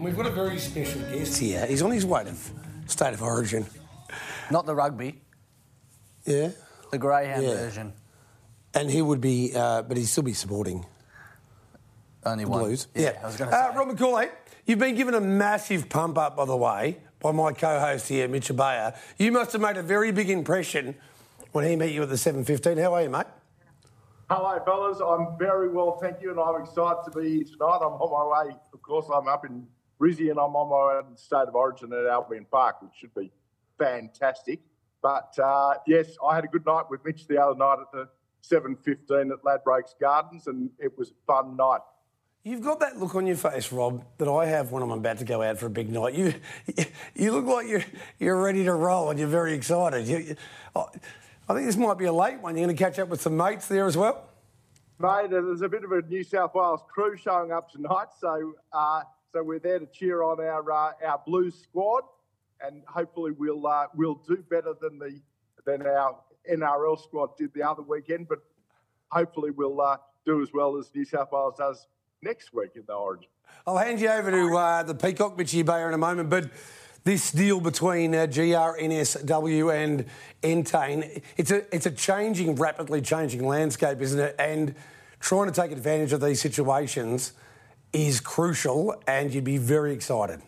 We've got a very special guest here. He's on his way to State of Origin. Not the rugby, Yeah. the greyhound Yeah. version. And he would be, uh, but he'd still be supporting Only the one. Blues. Yeah, I was going to say. Uh, Rob Macaulay, you've been given a massive pump up, by the way, by my co-host here, Mitch Ebeyer. You must have made a very big impression when he met you at the 7.15. How are you, mate? Hello, fellas. I'm very well, thank you, and I'm excited to be here tonight. I'm on my way. Of course, I'm up in Brizzy, and I'm on my way to the State of Origin at Albion Park, which should be fantastic. But uh, yes, I had a good night with Mitch the other night at the 7:15 at Ladbrokes Gardens, and it was a fun night. You've got that look on your face, Rob, that I have when I'm about to go out for a big night. You, you look like you're you're ready to roll and you're very excited. You, you- I I think this might be a late one. You're going to catch up with some mates there as well. Mate, there's a bit of a New South Wales crew showing up tonight, so uh, so we're there to cheer on our uh, our Blues squad, and hopefully we'll uh, we'll do better than the than our NRL squad did the other weekend, but hopefully we'll uh, do as well as New South Wales does next week in the Origin. I'll hand you over to uh, the Peacock, Mitch Ebeyer, in a moment. But this deal between uh, GRNSW and Entain, it's a, it's a changing, rapidly changing landscape, isn't it? And trying to take advantage of these situations is crucial, and you'd be very excited.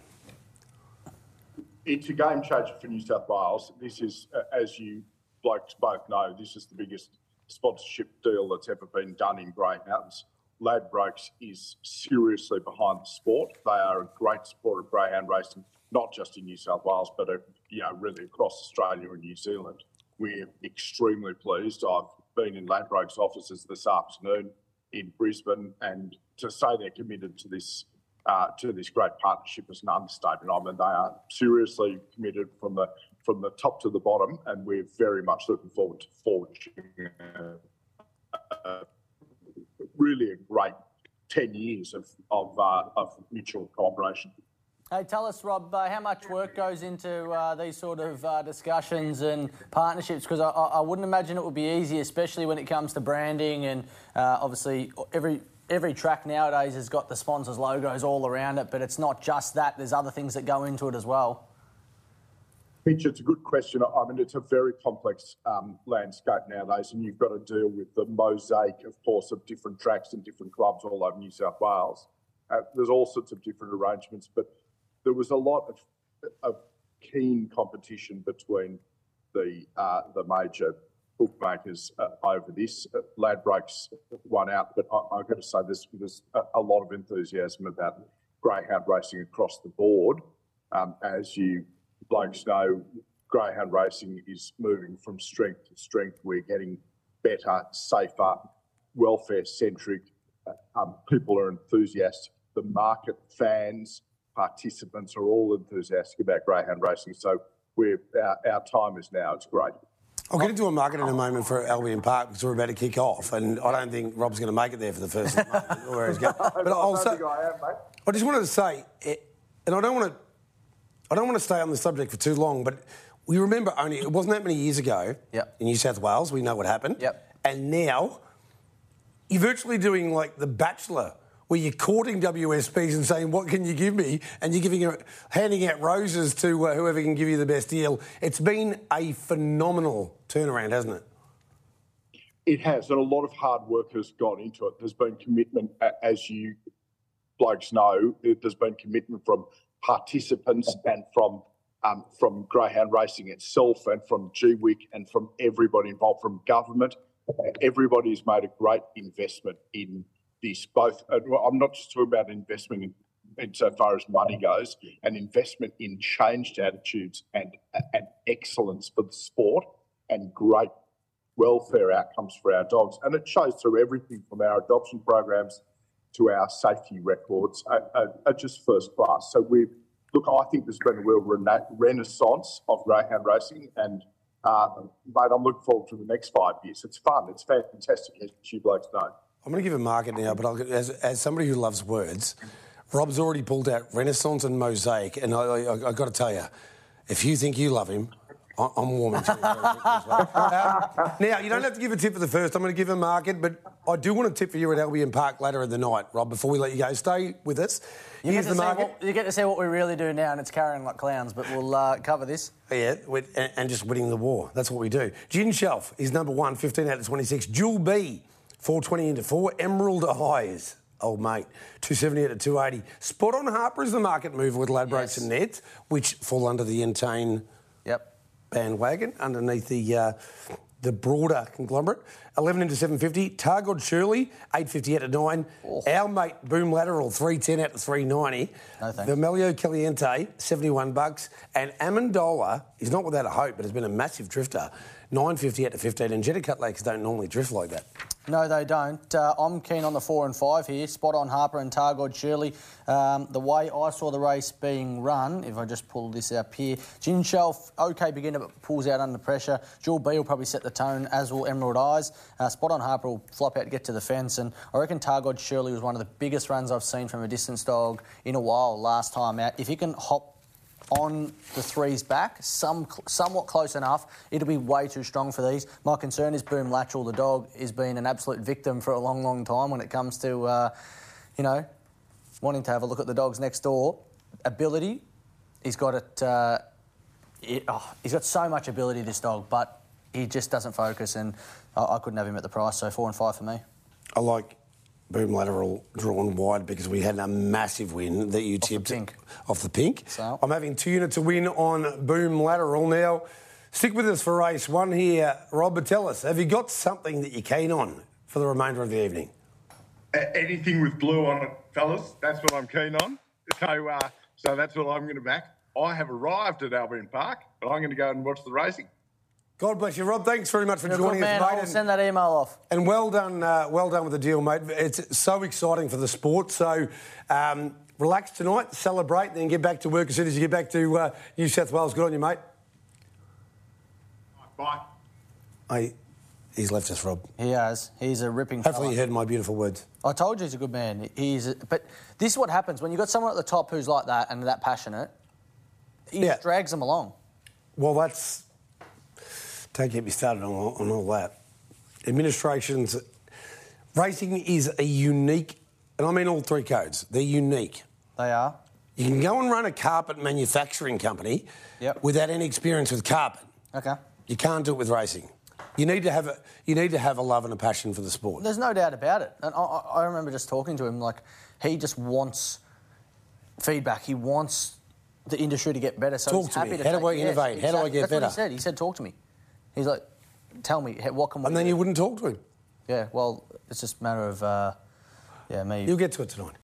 it's a game changer for New South Wales. This is, uh, as you blokes both know, this is the biggest sponsorship deal that's ever been done in greyhounds. Ladbrokes is seriously behind the sport. They are a great supporter of greyhound racing, not just in New South Wales, but uh, you know really across Australia and New Zealand. We're extremely pleased. I've been in Ladbrokes offices this afternoon in Brisbane, and to say they're committed to this uh, to this great partnership is an understatement. I mean, they are seriously committed from the from the top to the bottom, and we're very much looking forward to forging really a great ten years of of, uh, of mutual cooperation. Hey, tell us, Rob, uh, how much work goes into uh, these sort of uh, discussions and partnerships? Because I, I wouldn't imagine it would be easy, especially when it comes to branding and uh, obviously every every track nowadays has got the sponsors' logos all around it. But it's not just that; there's other things that go into it as well. Mitch, it's a good question. I mean, it's a very complex um, landscape nowadays, and you've got to deal with the mosaic, of course, of different tracks and different clubs all over New South Wales. Uh, there's all sorts of different arrangements, but there was a lot of, of keen competition between the uh, the major bookmakers uh, over this. Uh, Ladbrokes won out, but I, I've got to say this: there's a, lot of enthusiasm about greyhound racing across the board. Um, as you blokes know, greyhound racing is moving from strength to strength. We're getting better, safer, welfare centric. Um, people are enthusiastic. The market, fans, participants are all enthusiastic about greyhound racing. So we're, our, our time is now. It's great. I'll get into a market in a moment for Albion Park because we're about to kick off, and I don't think Rob's going to make it there for the first time. where he's going. But I I'll say, I am, mate. I just wanted to say, eh, and I don't want to, I don't want to stay on the subject for too long, but we remember only it wasn't that many years ago Yep. in New South Wales. We know what happened. Yep. And now you're virtually doing like The Bachelor, where you're courting WSPs and saying, "What can you give me?" and you're giving, handing out roses to uh, whoever can give you the best deal. It's been a phenomenal turnaround, hasn't it? It has, and a lot of hard work has gone into it. There's been commitment, as you blokes know, there's been commitment from participants and from um, from greyhound racing itself, and from GWIC, and from everybody involved, from government. Everybody's made a great investment in this. Both, uh, I'm not just talking about investment in, insofar as money goes, an investment in changed attitudes and uh, and excellence for the sport, and great welfare outcomes for our dogs. And it shows through everything from our adoption programs to our safety records are, are, are just first class. So we're look, I think there's been a real rena- renaissance of greyhound racing, and uh, mate, I'm looking forward to the next five years. It's fun. It's fantastic, as you blokes know. I'm going to give a market now, but I'll, as, as somebody who loves words, Rob's already pulled out Renaissance and Mosaic, and I, I, I got to tell you, if you think you love him, I- I'm warming to him. very quickly as well. Um, now, you don't have to give a tip for the first. I'm going to give a market, but I do want a tip for you at Albion Park later in the night, Rob. Before we let you go, stay with us. You Here's get, to the see market. what, you get to see what we really do now, and it's carrying like clowns, but we'll uh, cover this. Yeah, with, and, and just winning the war. That's what we do. Gin Shelf is number one, 15 out of 26. Jewel B, 420 into four. Emerald Eyes, old mate, 270 to 280. Spot on Harper is the market mover with Ladbrokes Yes. and Neds, which fall under the Entain Yep. bandwagon underneath the uh, the broader conglomerate. 11 into 750. Targod Shirley, 850 out of 9. Our mate Boom Lateral, 310 out of 390. No thanks. Vermelio Caliente, 71 bucks. And Amendola is not without a hope, but has been a massive drifter, 950 out to 15. And Jetta Cut Lakes don't normally drift like that. No, they don't. Uh, I'm keen on the four and five here. Spot on Harper and Targod Shirley. Um, the way I saw the race being run, if I just pull this up here, Gin Shelf, okay beginner, but pulls out under pressure. Jewel B will probably set the tone, as will Emerald Eyes. Uh, Spot on Harper will flop out to get to the fence, and I reckon Targod Shirley was one of the biggest runs I've seen from a distance dog in a while last time out. If he can hop on the threes back, some somewhat close enough. It'll be way too strong for these. My concern is Boom Lateral. The dog has been an absolute victim for a long, long time when it comes to, uh, you know, wanting to have a look at the dogs next door. Ability, he's got it. Uh, it oh, he's got so much ability, this dog, but he just doesn't focus, and I, I couldn't have him at the price. So four and five for me. I like Boom Lateral drawn wide because we had a massive win that you the tipped pink. off the pink. So? I'm having two units to win on Boom Lateral. Now, stick with us for race one here. Rob, but tell us, have you got something that you're keen on for the remainder of the evening? Anything with blue on it, fellas. That's what I'm keen on. So, uh, so that's what I'm going to back. I have arrived at Albion Park, but I'm going to go and watch the racing. God bless you, Rob. Thanks very much for You're a good joining man. us, I'll. And, send that email off. and well done, uh, well done with the deal, mate. It's so exciting for the sport. So um, relax tonight, celebrate, then get back to work as soon as you get back to uh, New South Wales. Good on you, mate. Bye. I, he's left us, Rob. He has. He's a ripping. Hopefully, fella. you heard my beautiful words. I told you he's a good man. He's, but this is what happens when you've got someone at the top who's like that and that passionate. He Yeah. drags them along. Well, that's. Don't get me started on, all- on all that. Administrations. Racing is a unique, and I mean all three codes, they're unique. They are. You can go and run a carpet manufacturing company Yep. without any experience with carpet. Okay. You can't do it with racing. You need to have a you need to have a love and a passion for the sport. There's no doubt about it. And I, I remember just talking to him like he just wants feedback. He wants the industry to get better. So Talk he's to happy me. to How do I yes, innovate? How do I exactly. get That's better? What he said. He said, "Talk to me." He's like, "Tell me hey, what can we?" And then do?" you wouldn't talk to him. Yeah. Well, it's just a matter of uh, yeah me. You'll get to it tonight.